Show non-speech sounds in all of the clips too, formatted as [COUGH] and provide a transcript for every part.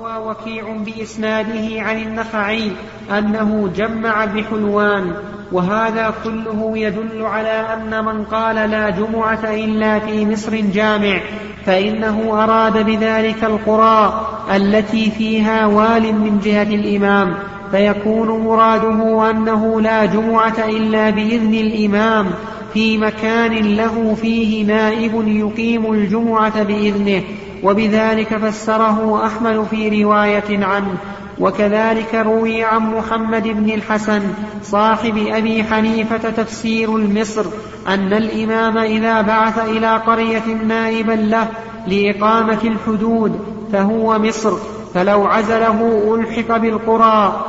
وكيع بإسناده عن النخعي أنه جمع بحلوان وهذا كله يدل على أن من قال لا جمعة إلا في مصر جامع فإنه أراد بذلك القرى التي فيها وال من جهة الإمام. فيكون مراده أنه لا جمعة إلا بإذن الإمام في مكان له فيه نائب يقيم الجمعة بإذنه وبذلك فسره أحمد في رواية عنه. وكذلك روي عن محمد بن الحسن صاحب أبي حنيفة تفسير المصر أن الإمام إذا بعث إلى قرية نائبا له لإقامة الحدود فهو مصر فلو عزله ألحق بالقرى.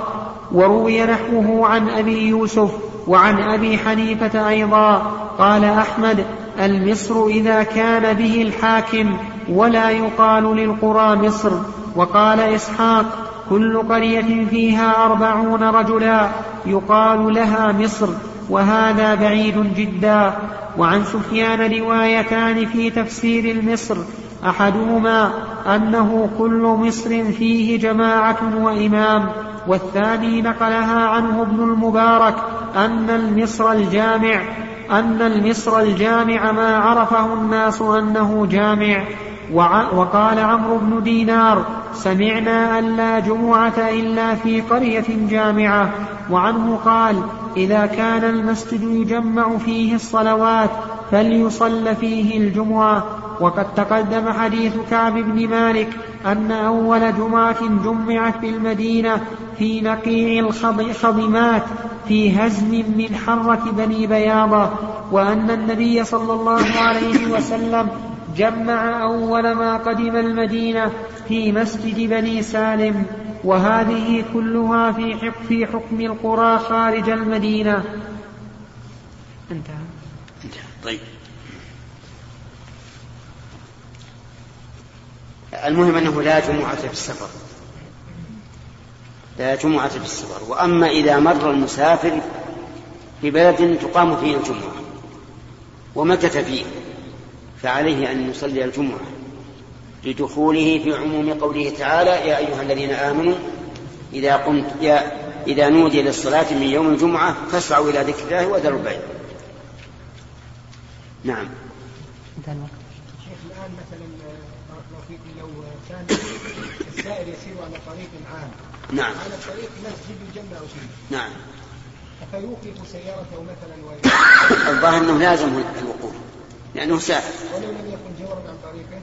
وروي نحوه عن أبي يوسف وعن أبي حنيفة أيضا قال أحمد المصر إذا كان به الحاكم ولا يقال للقرى مصر. وقال إسحاق كل قرية فيها أربعون رجلا يقال لها مصر وهذا بعيد جدا. وعن سفيان روايتان في تفسير المصر أحدهما أنه كل مصر فيه جماعة وإمام والثاني نقلها عنه ابن المبارك أن المصر الجامع أن المصر الجامع ما عرفه الناس أنه جامع. وقال عمرو بن دينار سمعنا أن لا جمعة إلا في قرية جامعة. وعنه قال إذا كان المسجد يجمع فيه الصلوات فليصل فيه الجمعة. وقد تقدم حديث كعب بن مالك أن أول جمعة جمعت بالمدينة في نقيع الخضمات في هزم من حرة بني بياضة وأن النبي صلى الله عليه وسلم جمع أول ما قدم المدينة في مسجد بني سالم وهذه كلها في في حكم القرى خارج المدينة. انتهى. طيب. المهم أنه لا جمعة في السفر لا جمعة في السفر وأما إذا مر المسافر ببلد تقام فيه الجمعة ومكث فيه فعليه أن يصلي الجمعة لدخوله في عموم قوله تعالى يا أيها الذين آمنوا إذا قمت يا إذا نودي للصلاة من يوم الجمعة فاسعوا إلى ذكر الله وذروا البيع. نعم. شيخ الآن مثلا لو كان السائر يسير على طريق عام. نعم. على طريق مسجد يجمع فيه نعم. فيوقف سيارته مثلا [COUGHS] الظاهر أنه لازم الوقوف لأنه سافر ولو لم يكن جورا عن طريقه؟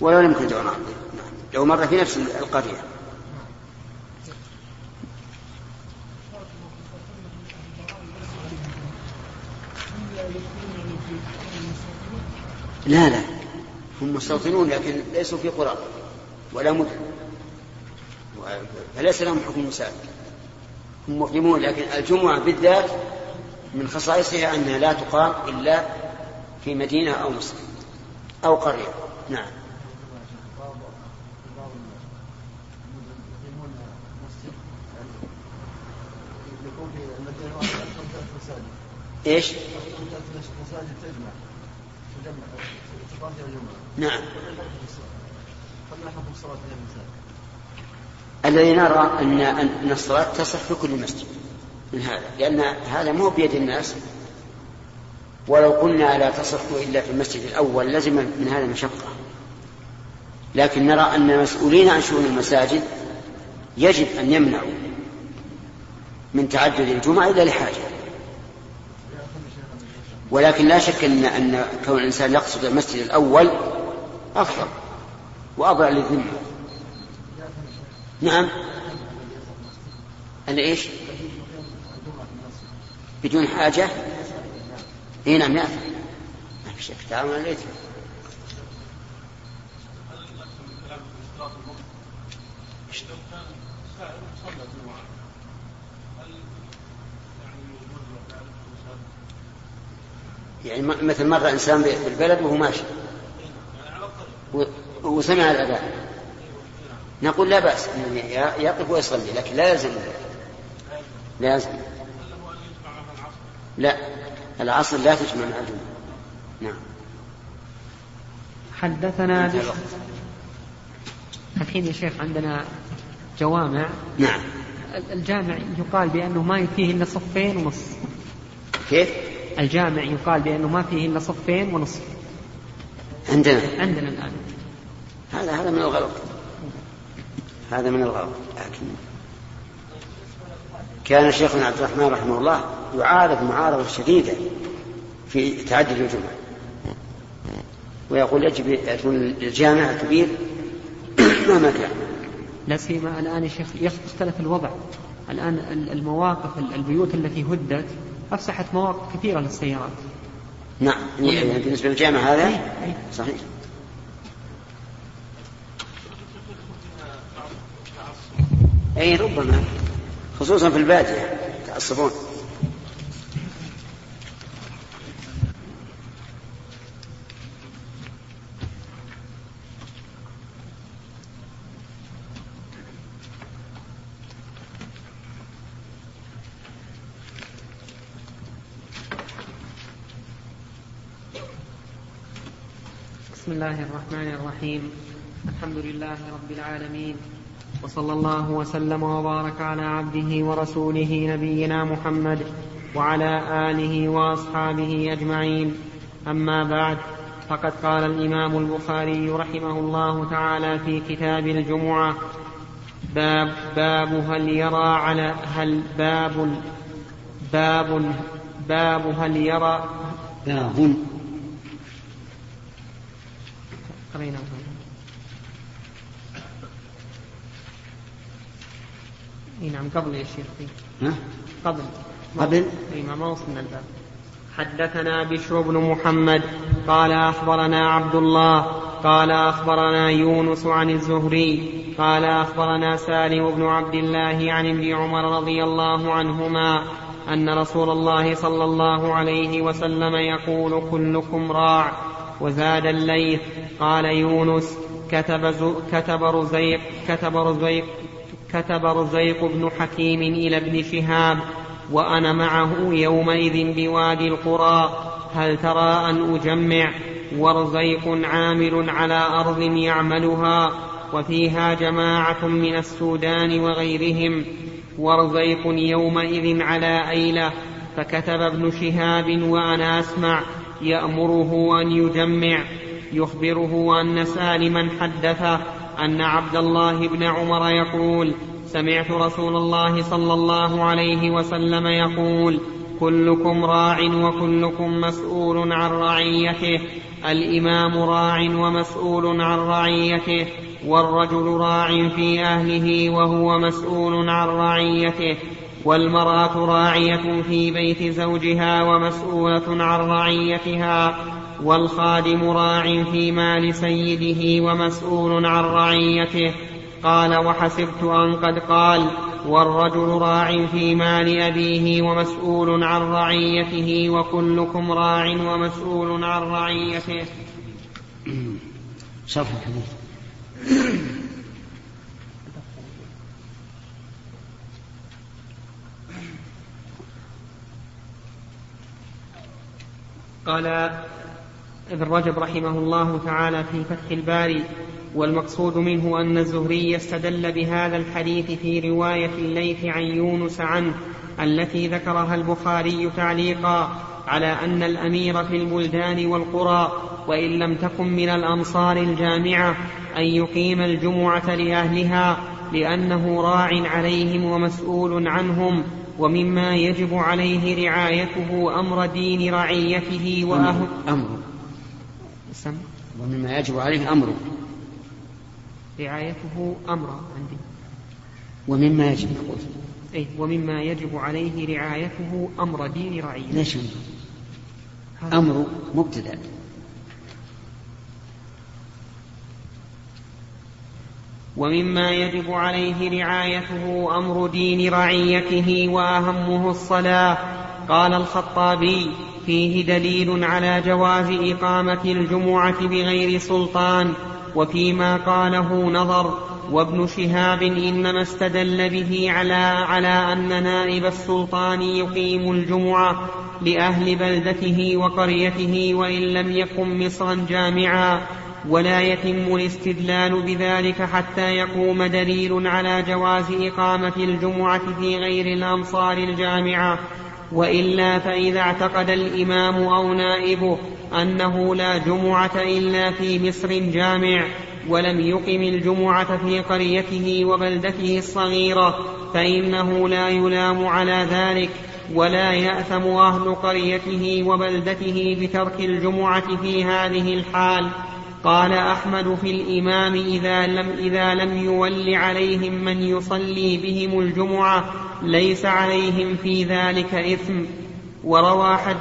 ولو لم يكن جورا عن طريقه نعم. لو مر في نفس القرية. لا لا. هم مستوطنون لكن ليسوا في قرى ولا مدن. فليس لهم حكم المسافر هم مقيمون لكن الجمعة بالذات من خصائصها أنها لا تقام إلا في مدينة أو مسجد أو قرية. نعم. إيش؟ نعم. الذي نرى أن أن الصلاة تصح في كل مسجد من هذا لأن هذا مو بيد الناس. ولو قلنا لا تصح إلا في المسجد الأول لزم من هذا مشقة. لكن نرى أن المسؤولين عن شؤون المساجد يجب أن يمنعوا من تعدد الجمعة إلا لحاجة. ولكن لا شك أن أن كون الإنسان يقصد المسجد الأول أفضل وأضع للذمة. نعم. أن إيش؟ بدون حاجة؟ اي نعم يأثم ما في شك. تعاون الإثم يعني مثل مر إنسان بالبلد وهو ماشي. وسمع الأذان. نقول لا بأس يقف ويصلي لكن لا يلزم لا يلزم. لا العصر لا تجمع مع الجمعة نعم. حدثنا الحين يا شيخ عندنا جوامع. نعم. الجامع يقال بأنه ما فيه إلا صفين ونص كيف؟ الجامع يقال بأنه ما فيه إلا صفين ونصف. عندنا. عندنا الآن. هذا هذا من الغلط. هذا من الغلط لكن كان شيخنا عبد الرحمن رحمه الله يعارض معارضة شديدة في تعدد الجمع. ويقول يجب أن يكون الجامع كبير [CLEARS THROAT] مهما كان. لا سيما الآن يا شيخ يختلف الوضع. الآن المواقف البيوت التي هدت أفسحت مواقف كثيرة للسيارات. نعم بالنسبة للجامع هذا؟ صحيح. أي ربما. خصوصا في البادية يتعصبون. بسم الله الرحمن الرحيم. الحمد لله رب العالمين. وصلى الله وسلم وبارك على عبده ورسوله نبينا محمد وعلى آله وأصحابه أجمعين. أما بعد فقد قال الإمام البخاري رحمه الله تعالى في كتاب الجمعة باب باب هل يرى على هل باب باب باب هل يرى؟ باب قرينا. إي نعم قبل يا شيخ ها؟ قبل. قبل؟ إي ما وصلنا الباب. حدثنا بشر بن محمد قال أخبرنا عبد الله قال أخبرنا يونس عن الزهري قال أخبرنا سالم بن عبد الله عن ابن عمر رضي الله عنهما أن رسول الله صلى الله عليه وسلم يقول كلكم راع. وزاد الليث قال يونس كتب كتب رزيق كتب رزيق كتب رزيق بن حكيم إلى ابن شهاب وأنا معه يومئذ بوادي القرى هل ترى أن أجمع؟ ورزيق عامل على أرض يعملها وفيها جماعة من السودان وغيرهم. ورزيق يومئذ على أيلة فكتب ابن شهاب وأنا أسمع يأمره أن يجمع يخبره أن سالما حدثه أن عبد الله بن عمر يقول سمعت رسول الله صلى الله عليه وسلم يقول كلكم راع وكلكم مسؤول عن رعيته الإمام راع ومسؤول عن رعيته والرجل راع في أهله وهو مسؤول عن رعيته والمرأة راعية في بيت زوجها ومسؤولة عن رعيتها والخادم راع في مال سيده ومسؤول عن رعيته. قال وحسبت أن قد قال والرجل راع في مال أبيه ومسؤول عن رعيته وكلكم راع ومسؤول عن رعيته. [COUGHS] شرح الحديث. قال ابن رجب رحمه الله تعالى في فتح الباري والمقصود منه أن الزهري استدل بهذا الحديث في رواية الليث عن يونس عنه التي ذكرها البخاري تعليقا على أن الأمير في البلدان والقرى وإن لم تكن من الأمصار الجامعة أن يقيم الجمعة لأهلها لأنه راع عليهم ومسؤول عنهم ومما يجب عليه رعايته أمر دين رعيته وأهل أمر. سم ومما يجب عليه أمره رعايته أمر عندي. ومما يجب يقول أي ومما يجب عليه رعايته أمر دين رعيته. ليش أمر مبتدأ. ومما يجب عليه رعايته أمر دين رعيته وأهمه الصلاة. قال الخطابي فيه دليل على جواز إقامة الجمعة بغير سلطان وفيما قاله نظر وابن شهاب إنما استدل به على على أن نائب السلطان يقيم الجمعة لأهل بلدته وقريته وإن لم يكن مصرا جامعا ولا يتم الاستدلال بذلك حتى يقوم دليل على جواز إقامة الجمعة في غير الأمصار الجامعة. وإلا فإذا اعتقد الإمام أو نائبه أنه لا جمعة إلا في مصر جامع ولم يقم الجمعة في قريته وبلدته الصغيرة فإنه لا يلام على ذلك ولا يأثم أهل قريته وبلدته بترك الجمعة في هذه الحال. قال أحمد في الإمام إذا لم, إذا لم يول عليهم من يصلي بهم الجمعة ليس عليهم في ذلك إثم. وروى حد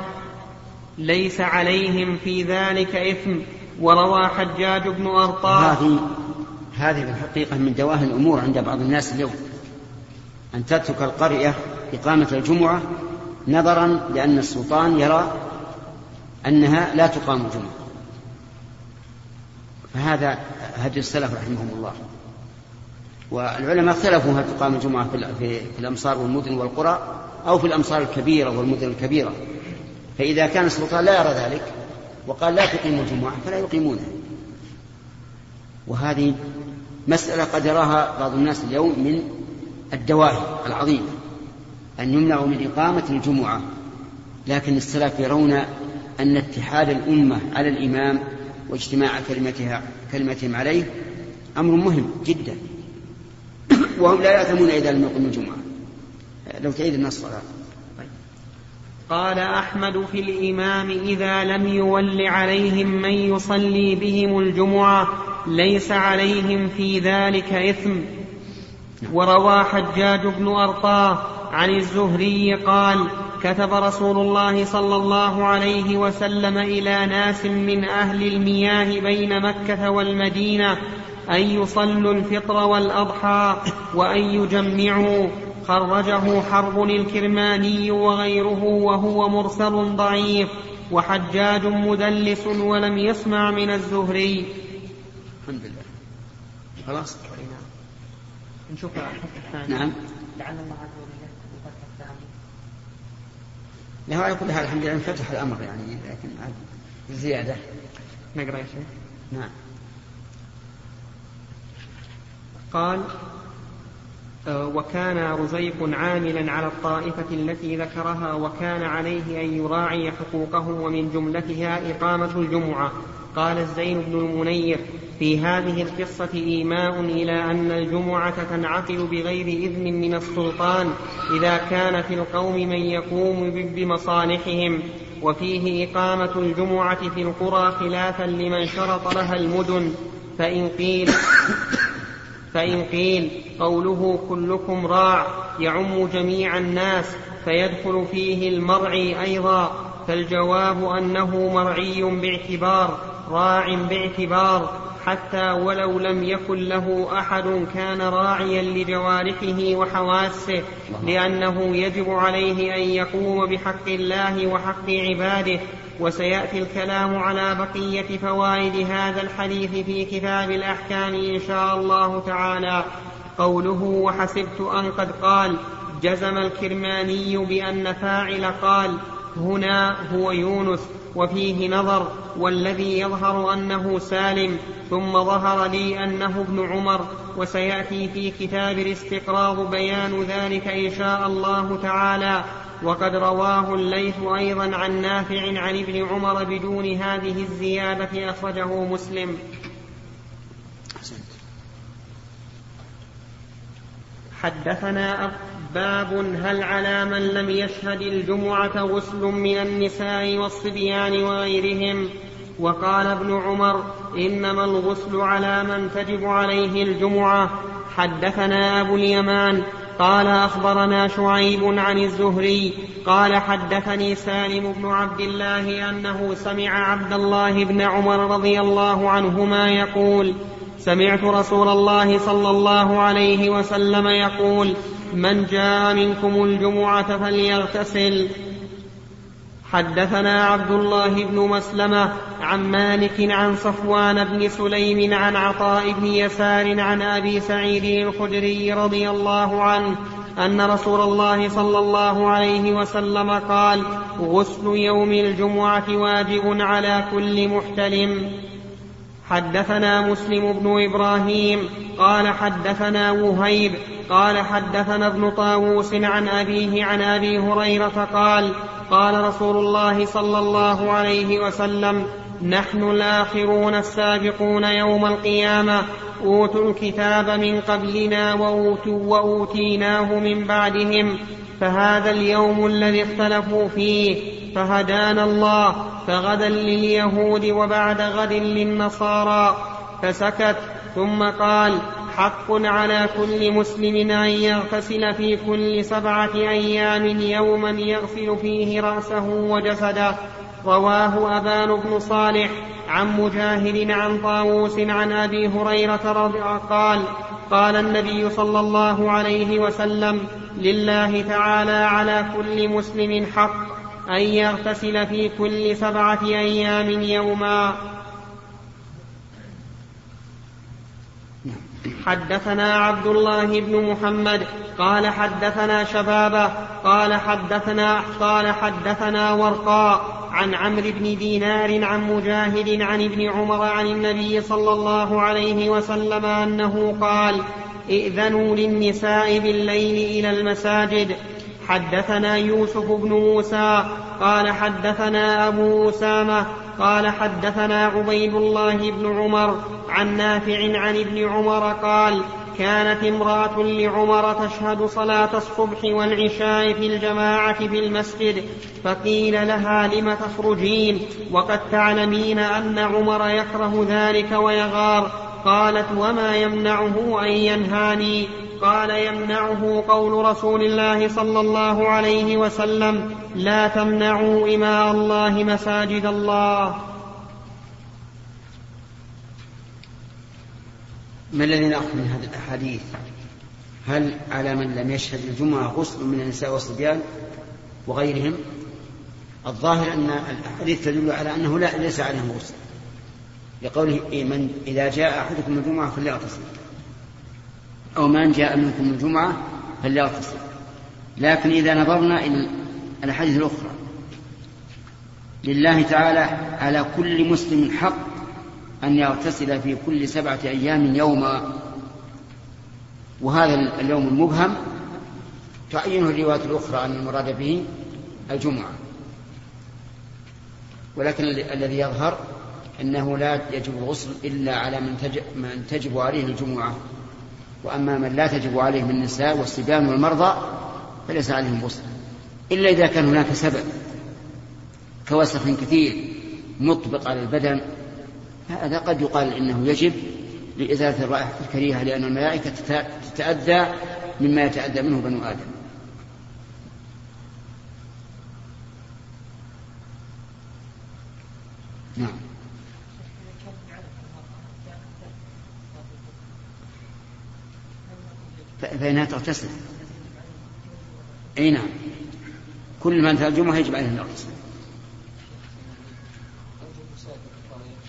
ليس عليهم في ذلك إثم. وروى حجاج بن أرطاة. هذه هذه الحقيقة من دواهي الأمور عند بعض الناس اليوم. أن تترك القرية إقامة الجمعة نظرا لأن السلطان يرى أنها لا تقام الجمعة. فهذا هدي السلف رحمهم الله. والعلماء اختلفوا هل تقام الجمعة في الأمصار والمدن والقرى أو في الأمصار الكبيرة والمدن الكبيرة. فإذا كان السلطان لا يرى ذلك وقال لا تقيموا الجمعة فلا يقيمونها وهذه مسألة قد يراها بعض الناس اليوم من الدواهي العظيمة أن يمنعوا من إقامة الجمعة لكن السلف يرون أن اتحاد الأمة على الإمام واجتماع كلمتها كلمتهم عليه أمر مهم جدا. [CLEARS THROAT] وهم لا يأثمون إذا لم يقيموا الجمعة. لو تعيد النص قال أحمد في الإمام إذا لم يول عليهم من يصلي بهم الجمعة ليس عليهم في ذلك إثم. وروى حجاج بن أرطاه عن الزهري قال كتب رسول الله صلى الله عليه وسلم إلى ناس من أهل المياه بين مكة والمدينة أن يصلوا الفطر والأضحى وأن يجمعوا. خرجه حرب الكرماني وغيره وهو مرسل ضعيف وحجاج مدلس ولم يسمع من الزهري. الحمد لله. خلاص؟ نشوف نعم. لعل الله عز وجل له على كل حال الحمد لله انفتح الأمر يعني لكن زيادة. نقرأ يا شيخ. نعم. قال آه، وكان رزيق عاملا على الطائفة التي ذكرها وكان عليه أن يراعي حقوقه ومن جملتها إقامة الجمعة. قال الزين بن المنير في هذه القصة إيماء إلى أن الجمعة تنعقد بغير إذن من السلطان إذا كان في القوم من يقوم بمصالحهم وفيه إقامة الجمعة في القرى خلافا لمن شرط لها المدن. فإن قيل فإن قيل قوله كلكم راع يعم جميع الناس فيدخل فيه المرعي أيضا فالجواب أنه مرعي باعتبار راع باعتبار حتى ولو لم يكن له أحد كان راعيا لجوارحه وحواسه لأنه يجب عليه أن يقوم بحق الله وحق عباده. وسيأتي الكلام على بقية فوائد هذا الحديث في كتاب الأحكام إن شاء الله تعالى. قوله وحسبت أن قد قال جزم الكرماني بأن فاعل قال هنا هو يونس. وفيه نظر والذي يظهر أنه سالم ثم ظهر لي أنه ابن عمر وسيأتي في كتاب الاستقراض بيان ذلك إن شاء الله تعالى. وقد رواه الليث أيضا عن نافع عن ابن عمر بدون هذه الزيادة أخرجه مسلم. حدثنا باب هل على من لم يشهد الجمعة غسل من النساء والصبيان وغيرهم؟ وقال ابن عمر إنما الغسل على من تجب عليه الجمعة. حدثنا أبو اليمان قال أخبرنا شعيب عن الزهري قال حدثني سالم بن عبد الله أنه سمع عبد الله بن عمر رضي الله عنهما يقول سمعت رسول الله صلى الله عليه وسلم يقول من جاء منكم الجمعة فليغتسل. حدثنا عبد الله بن مسلمة عن مالك عن صفوان بن سليم عن عطاء بن يسار عن أبي سعيد الخدري رضي الله عنه أن رسول الله صلى الله عليه وسلم قال غسل يوم الجمعة واجب على كل محتلم. حدثنا مسلم بن إبراهيم قال حدثنا وهيب قال حدثنا ابن طاووس عن أبيه عن أبي هريرة قال قال رسول الله صلى الله عليه وسلم نحن الآخرون السابقون يوم القيامة أوتوا الكتاب من قبلنا وأوتوا وأوتيناه من بعدهم فهذا اليوم الذي اختلفوا فيه. فهدانا الله فغدا لليهود وبعد غد للنصارى فسكت ثم قال حق على كل مسلم أن يغتسل في كل سبعة أيام يوما يغسل فيه رأسه وجسده. رواه أبان بن صالح عن مجاهد عن طاووس عن أبي هريرة رضي قال قال النبي صلى الله عليه وسلم لله تعالى على كل مسلم حق. أن يغتسل في كل سبعة أيام يوما. حدثنا عبد الله بن محمد قال حدثنا شبابة قال حدثنا قال حدثنا ورقاء عن عمرو بن دينار عن مجاهد عن ابن عمر عن النبي صلى الله عليه وسلم أنه قال ائذنوا للنساء بالليل إلى المساجد. حدثنا يوسف بن موسى قال حدثنا أبو أسامة قال حدثنا عبيد الله بن عمر عن نافع عن ابن عمر قال كانت امرأة لعمر تشهد صلاة الصبح والعشاء في الجماعة في المسجد فقيل لها لم تخرجين؟ وقد تعلمين أن عمر يكره ذلك ويغار قالت وما يمنعه أن ينهاني؟ قال يمنعه قول رسول الله صلى الله عليه وسلم لا تمنعوا إماء الله مساجد الله. ما الذي نأخذ من هذه الأحاديث؟ هل على من لم يشهد الجمعة غسل من النساء والصبيان وغيرهم؟ الظاهر أن الأحاديث تدل على أنه لا ليس عليهم غسل. لقوله إيه من إذا جاء أحدكم الجمعة فليغتسل. أو من جاء منكم الجمعة فليغتسل لكن إذا نظرنا إلى الأحاديث الأخرى لله تعالى على كل مسلم حق أن يغتسل في كل سبعة أيام يوما. وهذا اليوم المبهم تعينه الروايات الأخرى أن المراد به الجمعة. ولكن الذي يظهر أنه لا يجب الغسل إلا على من تجب, من تجب عليه الجمعة. وأما من لا تجب عليه من النساء والصبيان والمرضى فليس عليهم غسل. إلا إذا كان هناك سبب كوسخ كثير مطبق على البدن هذا قد يقال إنه يجب لإزالة الرائحة الكريهة لأن الملائكة تتأذى مما يتأذى منه بنو آدم. نعم. فإنها تغتسل. أي نعم. كل من في الجمعة يجب عليه أن يغتسل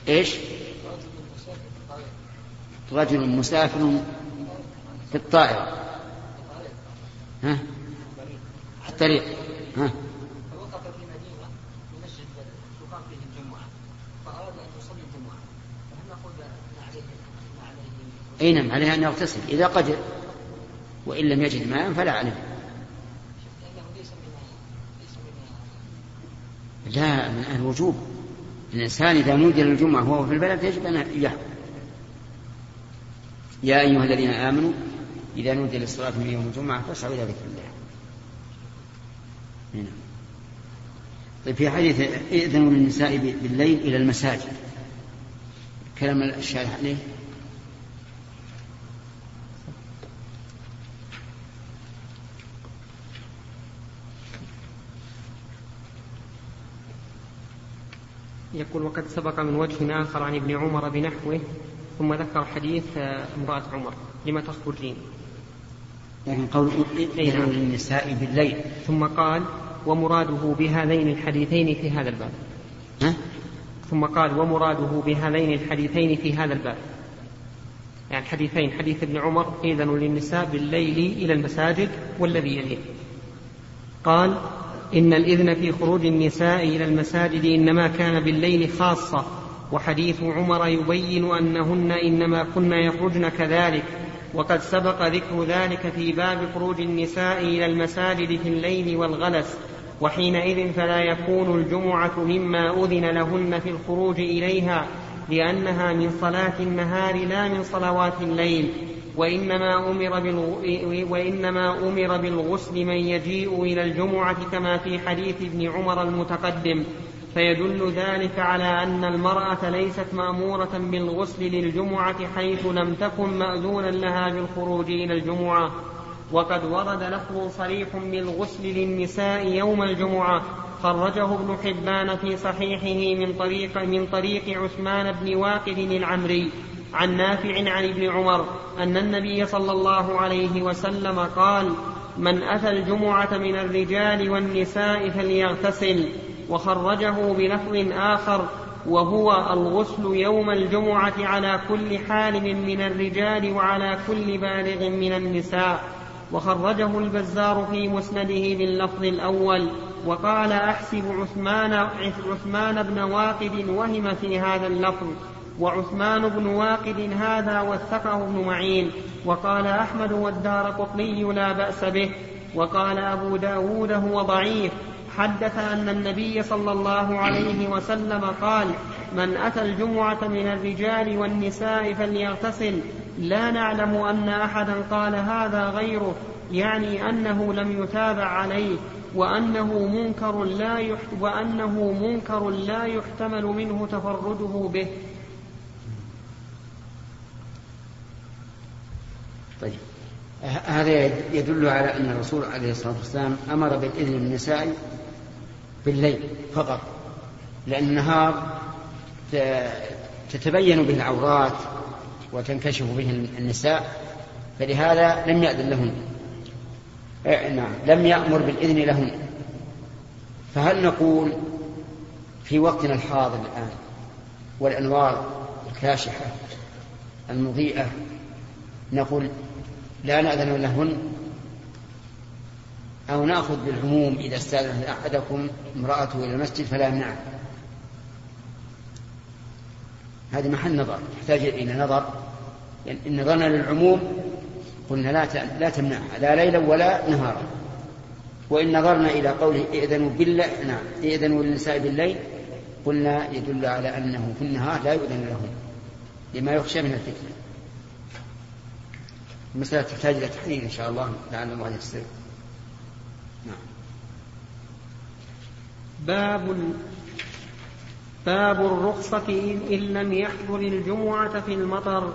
إيش؟ رجل مسافر في الطائرة. ها؟ الطريق. ها؟ أي نعم عليه أن يغتسل إذا قدر. وإن لم يجد ماء فلا عليه لا من الوجوب. الإنسان إذا نودي للجمعة وهو في البلد يجب أن يحضر يا أيها الذين آمنوا إذا نودي للصلاة من يوم الجمعة فاسعوا إلى ذكر الله. هنا. طيب في حديث ائذنوا للنساء بالليل إلى المساجد. كلام الشارح عليه. يقول وقد سبق من وجه آخر عن ابن عمر بنحوه ثم ذكر حديث آه، امرأة عمر. لما تخرجين لكن قول ائذنوا للنساء بالليل. ثم قال ومراده بهذين الحديثين في هذا الباب. ها؟ ثم قال ومراده بهذين الحديثين في هذا الباب. يعني حديثين حديث ابن عمر إذن للنساء بالليل إلى المساجد والذي يليه. قال إن الإذن في خروج النساء إلى المساجد إنما كان بالليل خاصة وحديث عمر يبين أنهن إنما كن يخرجن كذلك وقد سبق ذكر ذلك في باب خروج النساء إلى المساجد في الليل والغلس وحينئذ فلا يكون الجمعة مما أذن لهن في الخروج إليها لأنها من صلاة النهار لا من صلوات الليل. وإنما أمر, وإنما أمر بالغسل من يجيء إلى الجمعة كما في حديث ابن عمر المتقدم. فيدل ذلك على أن المرأة ليست مأمورة بالغسل للجمعة حيث لم تكن مأذونا لها بالخروج إلى الجمعة. وقد ورد لفظ صريح بالغسل للنساء يوم الجمعة. خرجه ابن حبان في صحيحه من طريق من طريق عثمان بن واقد العمري. عن نافع عن ابن عمر أن النبي صلى الله عليه وسلم قال من أتى الجمعة من الرجال والنساء فليغتسل وخرجه بلفظ آخر وهو الغسل يوم الجمعة على كل حالم من الرجال وعلى كل بالغ من النساء وخرجه البزار في مسنده باللفظ الأول وقال أحسب عثمان عثمان بن واقد وهم في هذا اللفظ وعثمان بن واقد هذا وثقه ابن معين وقال أحمد والدار قطني لا بأس به وقال أبو داود هو ضعيف حدث أن النبي صلى الله عليه وسلم قال من أتى الجمعة من الرجال والنساء فليغتسل لا نعلم أن أحدا قال هذا غيره يعني أنه لم يتابع عليه وأنه منكر لا وأنه منكر لا يحتمل منه تفرده به. طيب. هذا يدل على أن الرسول عليه الصلاة والسلام أمر بالإذن للنساء بالليل فقط لأن النهار تتبين به العورات وتنكشف به النساء فلهذا لم يأذن لهن. إيه، نعم لم يأمر بالإذن لهن. فهل نقول في وقتنا الحاضر الآن والأنوار الكاشحة المضيئة نقول لا نأذن لهن أو نأخذ بالعموم إذا استأذن أحدكم امرأته إلى المسجد فلا يمنعه هذه محل نظر تحتاج إلى نظر. يعني إن نظرنا للعموم قلنا لا لا تمنعها لا ليلا ولا نهارا. وإن نظرنا إلى قوله ائذنوا بالله نعم ائذنوا للنساء بالليل قلنا يدل على أنه في النهار لا يؤذن لهم لما يخشى من الفتنة. المسألة تحتاج إلى تحليل إن شاء الله لعل الله يستر. نعم. باب باب الرخصة إن لم يحضر الجمعة في المطر.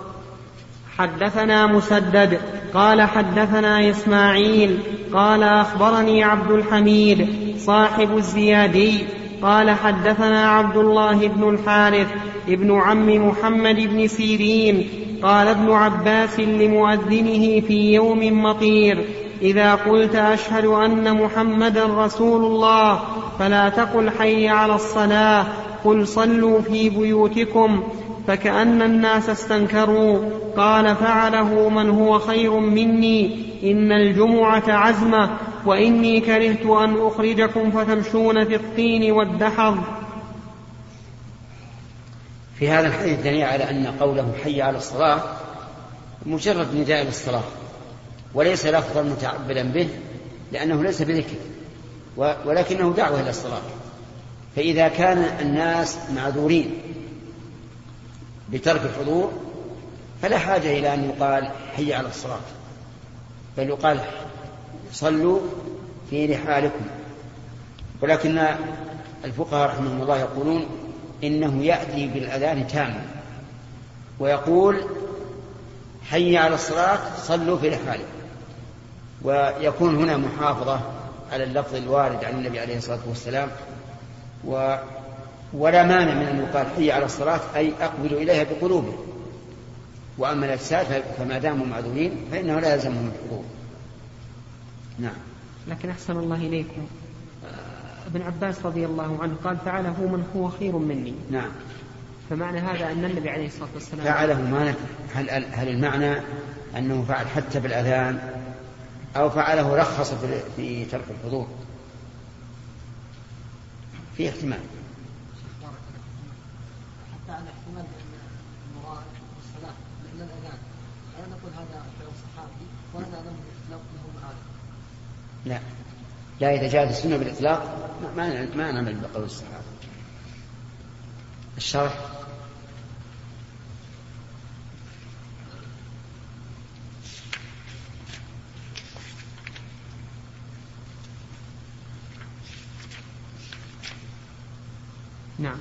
حدثنا مسدد قال حدثنا إسماعيل قال أخبرني عبد الحميد صاحب الزيادي قال حدثنا عبد الله بن الحارث ابن عم محمد بن سيرين قال ابن عباس لمؤذنه في يوم مطير إذا قلت أشهد أن محمدا رسول الله فلا تقل حي على الصلاة قل صلوا في بيوتكم فكأن الناس استنكروا قال فعله من هو خير مني إن الجمعة عزمة وإني كرهت أن أخرجكم فتمشون في الطين والدحض في هذا الحديث دليل على أن قوله حي على الصلاة مجرد نداء للصلاة وليس لفظا متعبدا به لأنه ليس بذكر ولكنه دعوة إلى الصلاة. فإذا كان الناس معذورين بترك الحضور فلا حاجة إلى أن يقال حي على الصلاة بل يقال صلوا في رحالكم. ولكن الفقهاء رحمهم الله يقولون إنه يأتي بالأذان تاما ويقول حي على الصلاة صلوا في رحالكم ويكون هنا محافظة على اللفظ الوارد عن النبي عليه الصلاة والسلام. و ولا مانع من أن يقال حي على الصلاة أي أقبلوا إليها بقلوبهم وأما الأجساد فما داموا معذورين فإنه لا يلزمهم الحضور. نعم. لكن أحسن الله إليكم. ابن عباس رضي الله عنه قال فعله من هو خير مني. نعم. فمعنى هذا أن النبي عليه الصلاة والسلام فعله ما هل, هل المعنى أنه فعل حتى بالأذان أو فعله رخص في ترك الحضور؟ في احتمال. حتى احتمال لأن الأذان. نقول هذا فعل صحابي ولا له معارف. لا. لا جاءت السنة بالإطلاق ما ما نعمل بقول الصحابة. الشرح؟ نعم.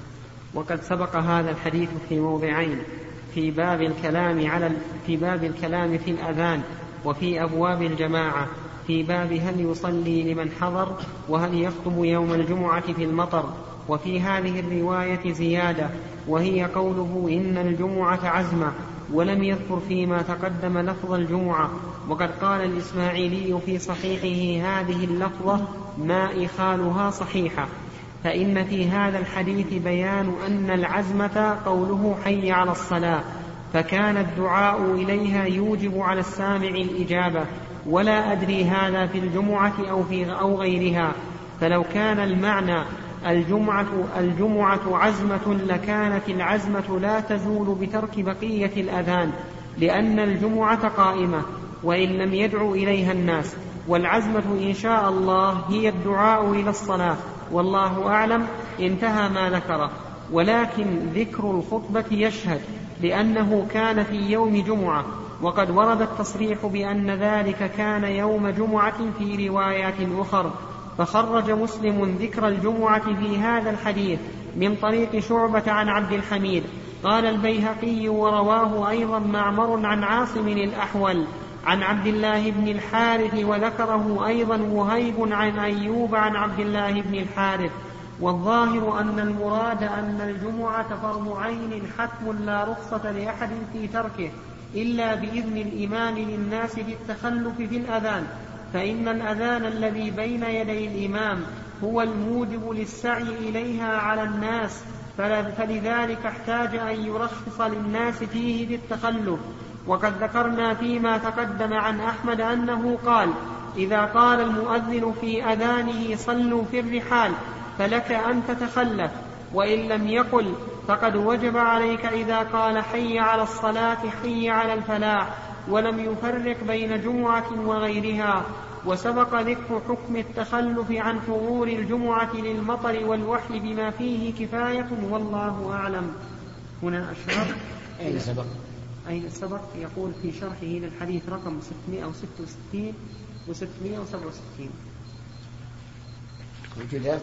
وقد سبق هذا الحديث في موضعين في باب الكلام على في باب الكلام في الأذان وفي أبواب الجماعة في باب هل يصلي لمن حضر وهل يخطب يوم الجمعة في المطر. وفي هذه الرواية زيادة وهي قوله إن الجمعة عزمة ولم يذكر فيما تقدم لفظ الجمعة. وقد قال الإسماعيلي في صحيحه هذه اللفظة ما إخالها صحيحة. فإن في هذا الحديث بيان أن العزمة قوله حي على الصلاة فكان الدعاء إليها يوجب على السامع الإجابة. ولا أدري هذا في الجمعة أو في أو غيرها فلو كان المعنى الجمعة الجمعة عزمة لكانت العزمة لا تزول بترك بقية الأذان لأن الجمعة قائمة وإن لم يدعو إليها الناس والعزمة إن شاء الله هي الدعاء إلى الصلاة والله أعلم انتهى ما ذكره. ولكن ذكر الخطبة يشهد لأنه كان في يوم جمعة وقد ورد التصريح بأن ذلك كان يوم جمعة في روايات أخر فخرج مسلم ذكر الجمعة في هذا الحديث من طريق شعبة عن عبد الحميد. قال البيهقي ورواه أيضا معمر عن عاصم الأحول عن عبد الله بن الحارث وذكره أيضا وهيب عن أيوب عن عبد الله بن الحارث. والظاهر أن المراد أن الجمعة فرض عين حتم لا رخصة لأحد في تركه. إلا بإذن الإمام للناس في التخلف في الأذان فإن الأذان الذي بين يدي الإمام هو الموجب للسعي إليها على الناس فلذلك احتاج أن يرخص للناس فيه بالتخلف. وقد ذكرنا فيما تقدم عن أحمد أنه قال إذا قال المؤذن في أذانه صلوا في الرحال فلك أن تتخلف. وإن لم يقل فقد وجب عليك إذا قال حي على الصلاة حي على الفلاح ولم يفرق بين جمعة وغيرها. وسبق ذكر حكم التخلف عن حضور الجمعة للمطر والوحي بما فيه كفاية والله أعلم. هنا أشرف أين سبق؟ أين سبق؟ يقول في شرحه للحديث رقم 666 و 667 وجدت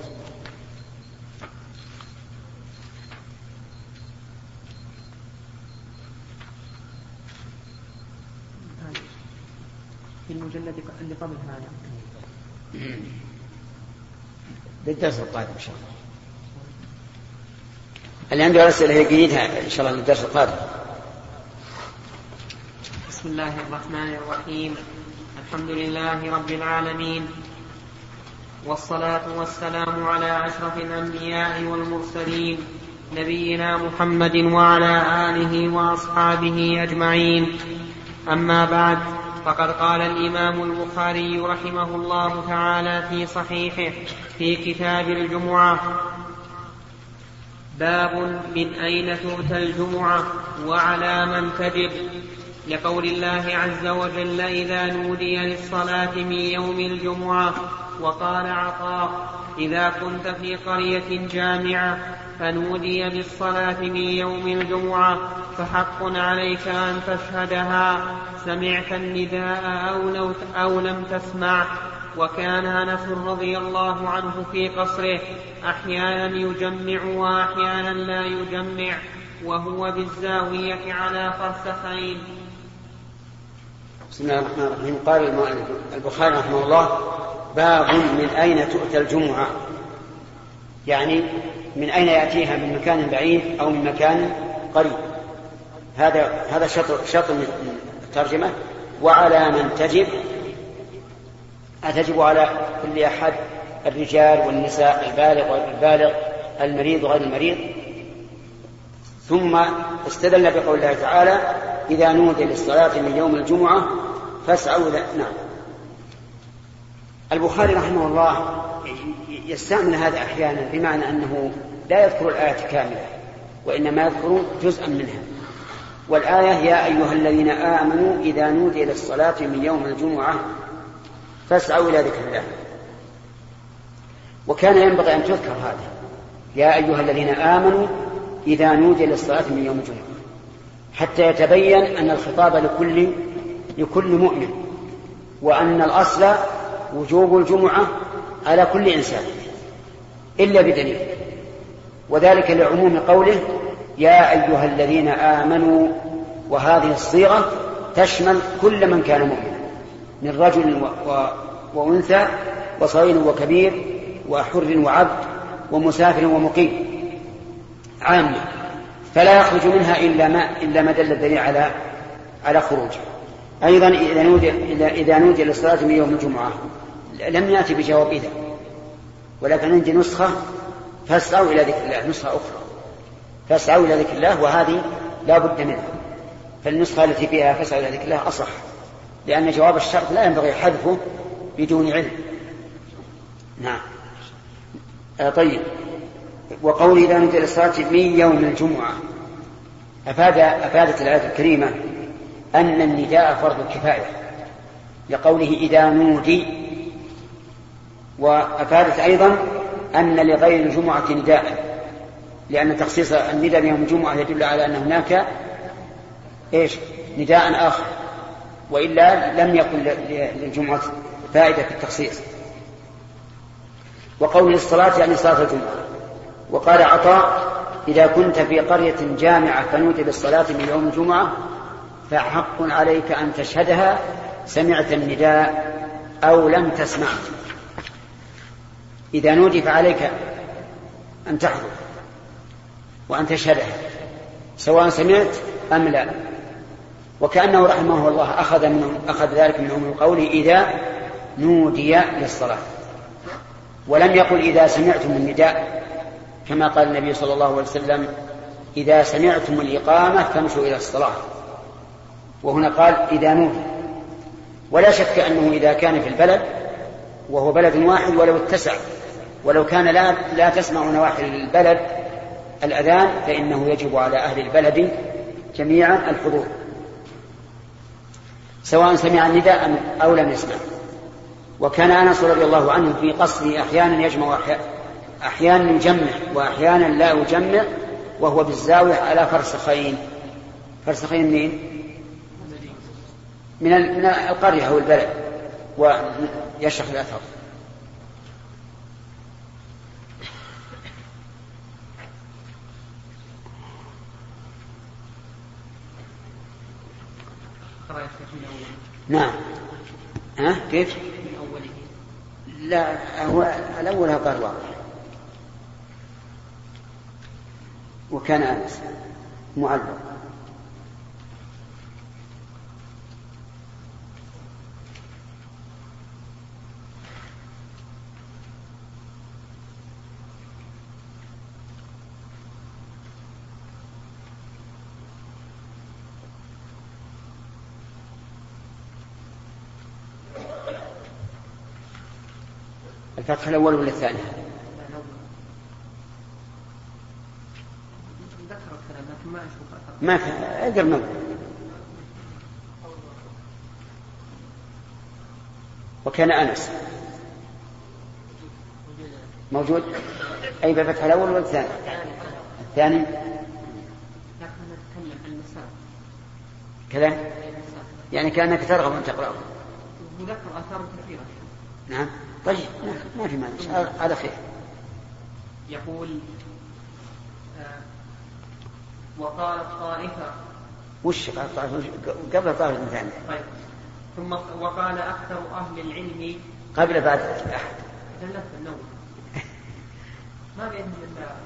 في المجلد اللي قبل هذا. للدرس القادم إن شاء الله. اللي عنده أسئلة يقيدها إن شاء الله للدرس القادم. بسم الله الرحمن الرحيم. الحمد لله رب العالمين. والصلاة والسلام على أشرف الأنبياء والمرسلين نبينا محمد وعلى آله وأصحابه أجمعين. أما بعد فقد قال الإمام البخاري رحمه الله تعالى في صحيحه في كتاب الجمعة باب من أين تؤتى الجمعة وعلى من تجب. لقول الله عز وجل إذا نودي للصلاة من يوم الجمعة وقال عطاء إذا كنت في قرية جامعة فنودي بالصلاة من يوم الجمعة فحق عليك أن تشهدها. سمعت النداء أو, أو لم تسمع. وكان أنس رضي الله عنه في قصره أحيانا يجمع وأحيانا لا يجمع وهو بالزاوية على فرسخين. بسم الله الرحمن الرحيم. قال البخاري رحمه الله باب من أين تؤتى الجمعة؟ يعني من أين يأتيها؟ من مكان بعيد أو من مكان قريب. هذا هذا شطر شطر من الترجمة. وعلى من تجب؟ أتجب على كل أحد الرجال والنساء البالغ والغير البالغ المريض وغير المريض؟ ثم استدل بقول الله تعالى إذا نودي للصلاة من يوم الجمعة فاسعوا نعم. البخاري رحمه الله يستعمل هذا أحيانا بمعنى أنه لا يذكر الآية كاملة وإنما يذكر جزءا منها. والآية يا أيها الذين آمنوا إذا نودي للصلاة من يوم الجمعة فاسعوا إلى ذكر الله. وكان ينبغي أن تذكر هذا. يا أيها الذين آمنوا إذا نودي للصلاة من يوم الجمعة. حتى يتبين أن الخطاب لكل لكل مؤمن وأن الأصل وجوب الجمعة على كل إنسان إلا بدليل. وذلك لعموم قوله يا أيها الذين آمنوا وهذه الصيغة تشمل كل من كان مؤمنا من رجل. وأنثى وصغير وكبير وحر وعبد ومسافر ومقيم عامة فلا يخرج منها إلا ما إلا ما دل الدليل على على خروجه أيضا إذا نودي إذا نودي للصلاة من يوم الجمعة لم يأتي بجواب إذا ولكن عندي نسخة فاسعوا إلى ذكر الله نسخة أخرى. فاسعوا إلى ذكر الله وهذه لا بد منها. فالنسخة التي فيها فاسعوا إلى ذكر الله أصح لأن جواب الشرط لا ينبغي حذفه بدون علم. نعم. آه طيب. وقول إذا نودي للصلاة من يوم الجمعة. أفاد أفادت الآية الكريمة أن النداء فرض كفاية لقوله إذا نودي. وأفادت أيضا أن لغير الجمعة نداء لأن تخصيص النداء بيوم الجمعة يدل على أن هناك إيش؟ نداء آخر وإلا لم يكن للجمعة فائدة في التخصيص. وقول الصلاة يعني صلاة الجمعة. وقال عطاء إذا كنت في قرية جامعة فنودي بالصلاة من يوم الجمعة فحق عليك أن تشهدها سمعت النداء أو لم تسمع إذا نودي فعليك أن تحضر وأن تشهدها سواء سمعت أم لا. وكأنه رحمه الله أخذ منهم أخذ ذلك من عموم قوله إذا نودي للصلاة. ولم يقل إذا سمعتم النداء كما قال النبي صلى الله عليه وسلم إذا سمعتم الإقامة فامشوا إلى الصلاة. وهنا قال إذا نودي. ولا شك أنه إذا كان في البلد وهو بلد واحد ولو اتسع ولو كان لا, لا تسمع نواحي البلد الأذان فإنه يجب على أهل البلد جميعا الحضور. سواء سمع النداء أو لم يسمع. وكان أنس رضي الله عنه في قصره أحيانا يجمع أحيانا يجمع وأحيانا لا يجمع وهو بالزاوية على فرسخين. فرسخين مين؟ من من القرية أو البلد ويشرح الأثر. نعم. ها؟ كيف؟ من أوله لا هو الأول قال واضح وكان أنس معلق الفتح الأول ولا الثاني؟ ما في اقرا من وكان أنس. موجود؟ أي بالفتح الأول ولا الثاني؟ الثاني؟ كذا؟ يعني كأنك ترغب أن تقرأه. وذكر آثار كثيرة. نعم. طيب ما في مانع. هذا خير. يقول آه، وقالت طائفة. وش قبل طائفة ثانية. طيب. ثم وقال أكثر أهل العلم. قبل بعد أحد. جلت النوم ما بإذن الله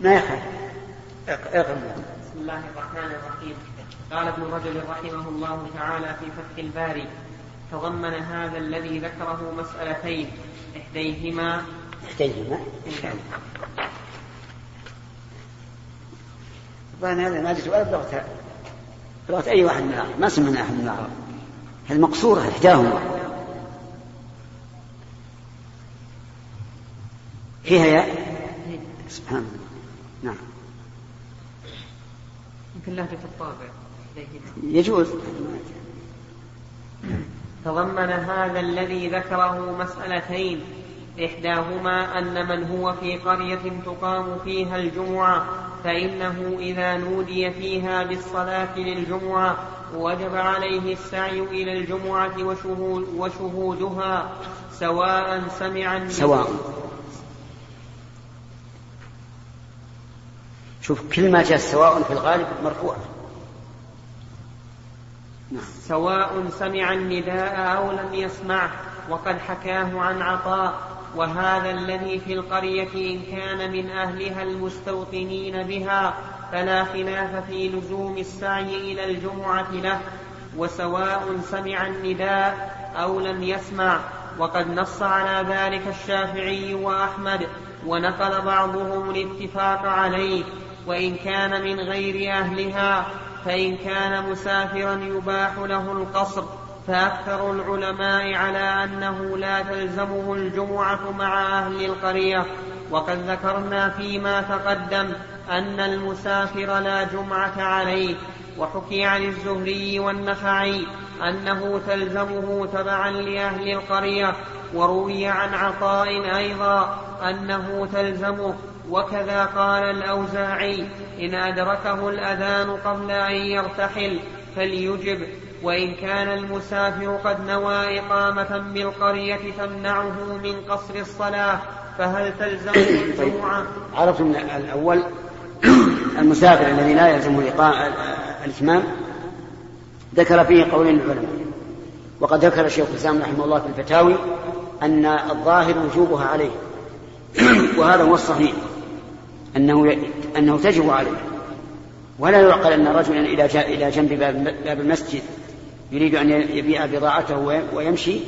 ما يخالف. اقرأ بسم الله الرحمن الرحيم. قال ابن رجب رحمه الله تعالى في فتح الباري تضمن هذا الذي ذكره مسألتين. إحديهما إحديهما. طبعا هذا ما ولا بلغة بلغة أي واحد من العرب ما سمعنا أحد من العرب هذه مقصورة إحداهما؟ فيها ياء سبحان الله. نعم. يمكن لهجة الطابع يجوز. تضمن هذا الذي ذكره مسألتين. إحداهما أن من هو في قرية تقام فيها الجمعة فإنه إذا نودي فيها بالصلاة للجمعة وجب عليه السعي إلى الجمعة وشهود وشهودها سواء سمع سواء. شوف كل ما جاء سواء في الغالب مرفوع. سواء سمع النداء أو لم يسمعه وقد حكاه عن عطاء وهذا الذي في القرية إن كان من أهلها المستوطنين بها فلا خلاف في لزوم السعي إلى الجمعة له. وسواء سمع النداء أو لم يسمع وقد نص على ذلك الشافعي وأحمد ونقل بعضهم الاتفاق عليه. وإن كان من غير أهلها فإن كان مسافرا يباح له القصر فأكثر العلماء على أنه لا تلزمه الجمعة مع أهل القرية. وقد ذكرنا فيما تقدم أن المسافر لا جمعة عليه. وحكي عن الزهري والنخعي أنه تلزمه تبعا لأهل القرية. وروي عن عطاء أيضا أنه تلزمه وكذا قال الأوزاعي إن أدركه الأذان قبل أن يرتحل فليجب وإن كان المسافر قد نوى إقامة بالقرية تمنعه من قصر الصلاة فهل تلزمه [COUGHS] طيب. الجمعة؟ عرفت من الأول المسافر الذي لا يلزمه الإتمام ذكر فيه قولين العلماء وقد ذكر الشيخ الإسلام رحمه الله في الفتاوي أن الظاهر وجوبها عليه [COUGHS] وهذا هو الصحيح أنه أنه تجب عليه. ولا يعقل أن رجلا إلى إلى جنب باب المسجد يريد أن يبيع بضاعته ويمشي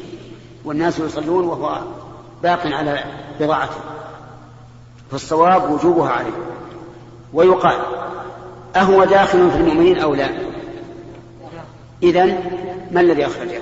والناس يصلون وهو باق على بضاعته. فالصواب وجوبها عليه. ويقال أهو داخل في المؤمنين أو لا؟ إذا ما الذي أخرجه؟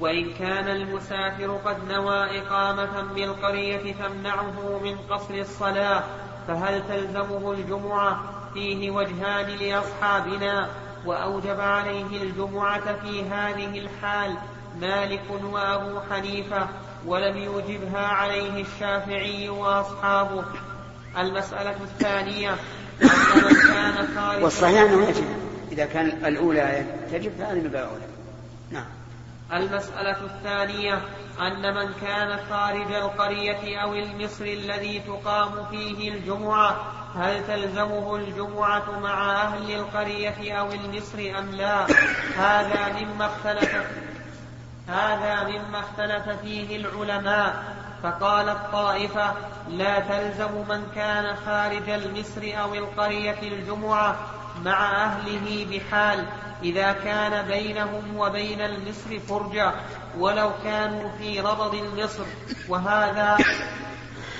وإن كان المسافر قد نوى إقامة بالقرية تمنعه من قصر الصلاة فهل تلزمه الجمعة؟ فيه وجهان لأصحابنا وأوجب عليه الجمعة في هذه الحال مالك وأبو حنيفة ولم يوجبها عليه الشافعي وأصحابه. المسألة الثانية كان والصحيح أنه يجب. إذا كان الأولى تجب فهذه من باب نعم. المسألة الثانية أن من كان خارج القرية أو المصر الذي تقام فيه الجمعة هل تلزمه الجمعة مع أهل القرية أو المصر أم لا؟ هذا مما اختلف هذا مما اختلف فيه العلماء. فقالت طائفة لا تلزم من كان خارج المصر أو القرية الجمعة مع أهله بحال إذا كان بينهم وبين المصر فرجة ولو كانوا في ربض المصر وهذا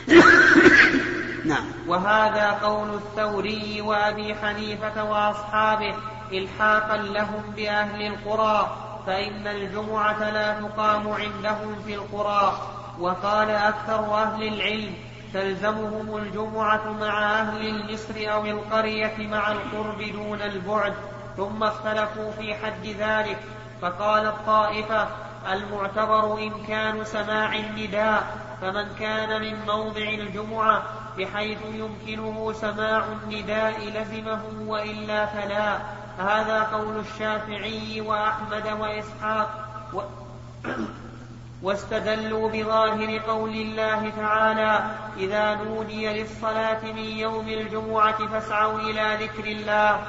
[COUGHS] نعم. وهذا قول الثوري وأبي حنيفة وأصحابه إلحاقا لهم بأهل القرى فإن الجمعة لا تقام عندهم في القرى. وقال أكثر أهل العلم تلزمهم الجمعة مع أهل المصر أو القرية مع القرب دون البعد ثم اختلفوا في حد ذلك فقال الطائفة المعتبر إمكان سماع النداء فمن كان من موضع الجمعة بحيث يمكنه سماع النداء لزمه وإلا فلا. هذا قول الشافعي وأحمد وإسحاق و... واستدلوا بظاهر قول الله تعالى إذا نودي للصلاة من يوم الجمعة فاسعوا إلى ذكر الله.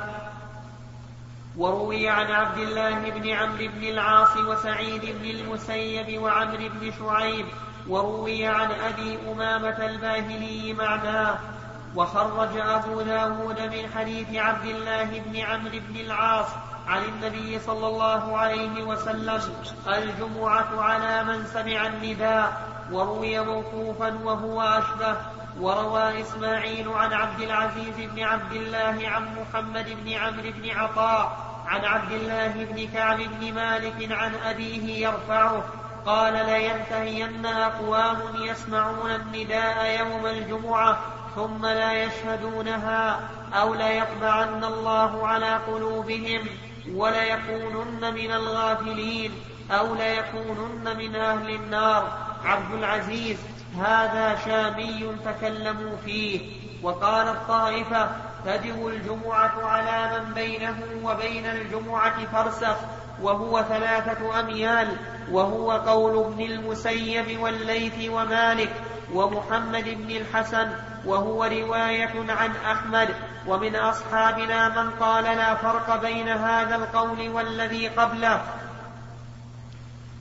وروي عن عبد الله بن عمرو بن العاص وسعيد بن المسيب وعمرو بن شعيب وروي عن أبي أمامة الباهلي معناه. وخرج أبو داود من حديث عبد الله بن عمرو بن العاص عن النبي صلى الله عليه وسلم الجمعة على من سمع النداء وروي موقوفا وهو أشبه وروى إسماعيل عن عبد العزيز بن عبد الله عن محمد بن عمرو بن عطاء عن عبد الله بن كعب بن مالك عن أبيه يرفعه قال لينتهين أقوام يسمعون النداء يوم الجمعة ثم لا يشهدونها أو ليطبعن الله على قلوبهم. وليكونن من الغافلين أو ليكونن من أهل النار. عبد العزيز هذا شامي تكلموا فيه. وقال الطائفة تجب الجمعة على من بينه وبين الجمعة فرسخ. وهو ثلاثة أميال وهو قول ابن المسيب والليث ومالك ومحمد بن الحسن وهو رواية عن أحمد ومن أصحابنا من قال لا فرق بين هذا القول والذي قبله.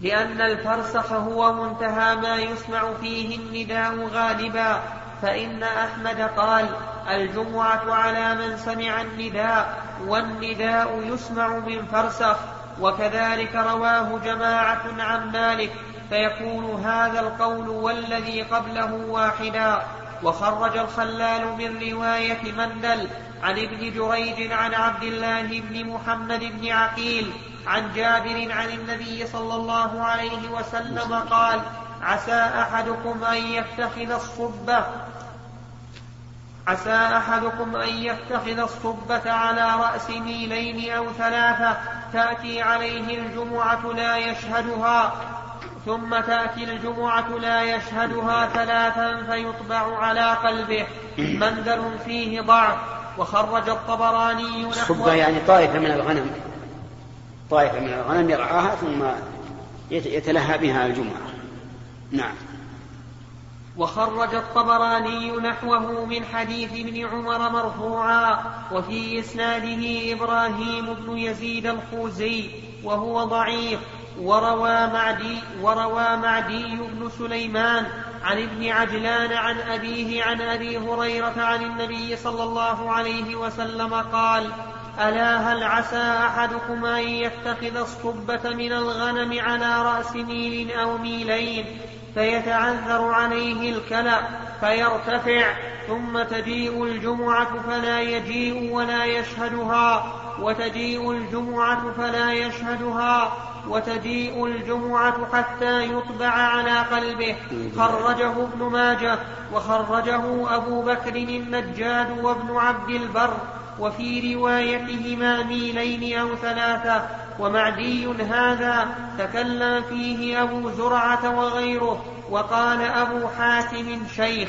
لأن الفرسخ هو منتهى ما يسمع فيه النداء غالبا فإن أحمد قال الجمعة على من سمع النداء والنداء يسمع من فرسخ. وكذلك رواه جماعة عن مالك فيكون هذا القول والذي قبله واحدا. وخرج الخلال من رواية مندل عن ابن جريج عن عبد الله بن محمد بن عقيل عن جابر عن النبي صلى الله عليه وسلم قال عسى أحدكم أن يتخذ الصبة عسى أحدكم أن يتخذ الصبة على رأس ميلين أو ثلاثة تأتي عليه الجمعة لا يشهدها ثم تأتي الجمعة لا يشهدها ثلاثا فيطبع على قلبه. [CLEARS THROAT] منزل فيه ضعف. وخرج الطبراني الصبة يعني طائفة من الغنم. طائفة من الغنم يرعاها ثم يتلهى بها الجمعة. نعم. وخرج الطبراني نحوه من حديث ابن عمر مرفوعا وفي إسناده إبراهيم بن يزيد الخوزي وهو ضعيف وروى معدي وروى معدي بن سليمان عن ابن عجلان عن أبيه عن أبي هريرة عن النبي صلى الله عليه وسلم قال ألا هل عسى أحدكم أن يتخذ الصبة من الغنم على رأس ميل أو ميلين فيتعذر عليه الكلى فيرتفع ثم تجيء الجمعة فلا يجيء ولا يشهدها وتجيء الجمعة فلا يشهدها وتجيء الجمعة حتى يطبع على قلبه. خرجه ابن ماجه وخرجه أبو بكر النجاد وابن عبد البر وفي روايتهما ميلين أو ثلاثة. ومعدي هذا تكلم فيه أبو زرعة وغيره وقال أبو حاتم شيخ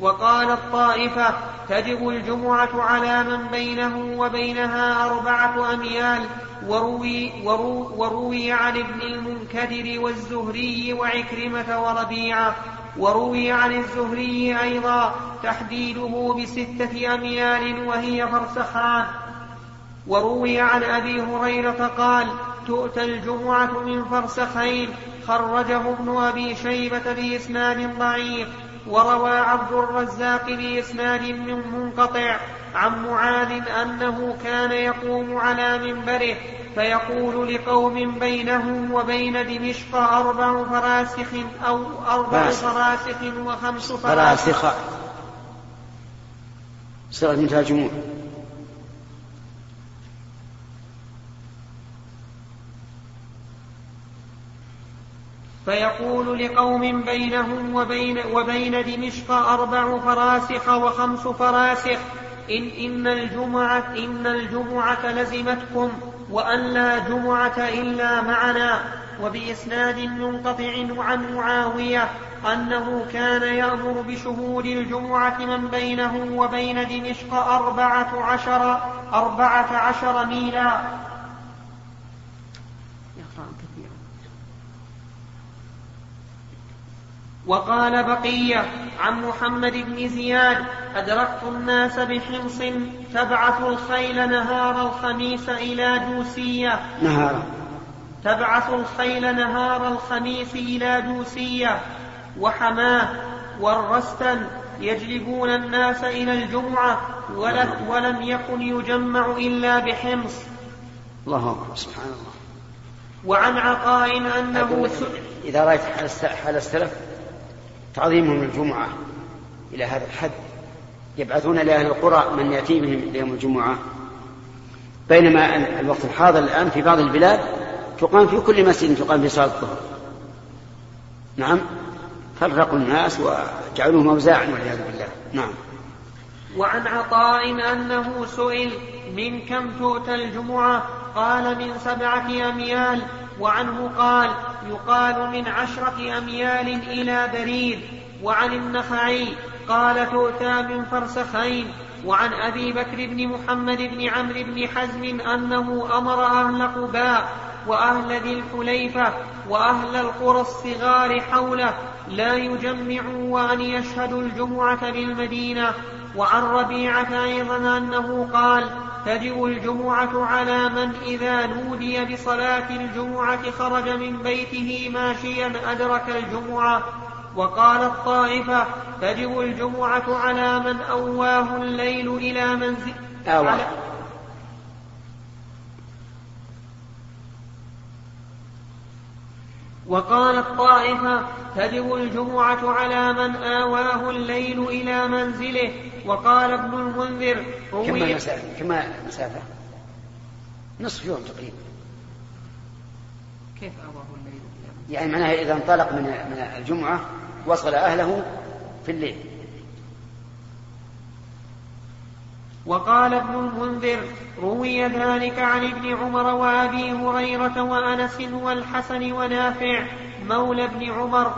وقال الطائفة تجب الجمعة على من بينه وبينها أربعة أميال وروي, ورو وروي عن ابن المنكدر والزهري وعكرمة وربيعة وروي عن الزهري أيضا تحديده بستة أميال وهي فرسخان وروي عن أبي هريرة قال تؤتى الجمعة من فرسخين خرجه ابن أبي شيبة بإسناد ضعيف وروى عبد الرزاق بإسناد منقطع عن معاذ أنه كان يقوم على منبره فيقول لقوم بينهم وبين دمشق أربع فراسخ أو أربع فراسخ. وخمس فراسخ. صيغة منتهى الجموع فيقول لقوم بينهم وبين, وبين دمشق أربع فراسخ وخمس فراسخ إن, إن الجمعة إن الجمعة لزمتكم وأن لا جمعة إلا معنا. وبإسناد منقطع عن معاوية أنه كان يأمر بشهود الجمعة من بينه وبين دمشق أربعة عشر أربعة عشر ميلا. وقال بقية عن محمد بن زياد أدركت الناس بحمص تبعث الخيل نهار الخميس إلى دوسية. نهارا تبعث الخيل نهار الخميس إلى دوسية. وحماه والرستا يجلبون الناس إلى الجمعة ولم يكن يجمع إلا بحمص. الله أكبر. سبحان الله. وعن عطاء أنه إذا رأيت حال السلف تعظيمهم الجمعة إلى هذا الحد. يبعثون لأهل القرى من يأتي بهم يوم الجمعة. بينما الوقت الحاضر الآن في بعض البلاد تقام في كل مسجد تقام في صلاة الظهر. نعم. فرقوا الناس وجعلوهم أوزاعا والعياذ بالله. نعم. وعن عطاء أنه سئل من كم تؤتى الجمعة؟ قال من سبعة أميال. وعنه قال يقال من عشرة أميال إلى بريد. وعن النخعي قال تؤتى من فرسخين. وعن أبي بكر بن محمد بن عمرو بن حزم أنه أمر أهل قباء وأهل ذي الحليفة وأهل القرى الصغار حوله لا يجمعوا وأن يشهدوا الجمعة بالمدينة. وعن ربيعة أيضا أنه قال تجب الجمعة على من إذا نودي بصلاة الجمعة خرج من بيته ماشيا أدرك الجمعة. وقالت طائفة تجب الجمعة على من أواه الليل إلى منزل وقالت طائفة تجب الجمعة على من آواه الليل إلى منزله وقال ابن المنذر كم المسافة؟ كم المسافة؟ نصف يوم تقريبا كيف آواه الليل يعني معناها إذا انطلق من من الجمعة وصل أهله في الليل وقال ابن المنذر روي ذلك عن ابن عمر وأبي هريرة وأنس والحسن ونافع مولى ابن عمر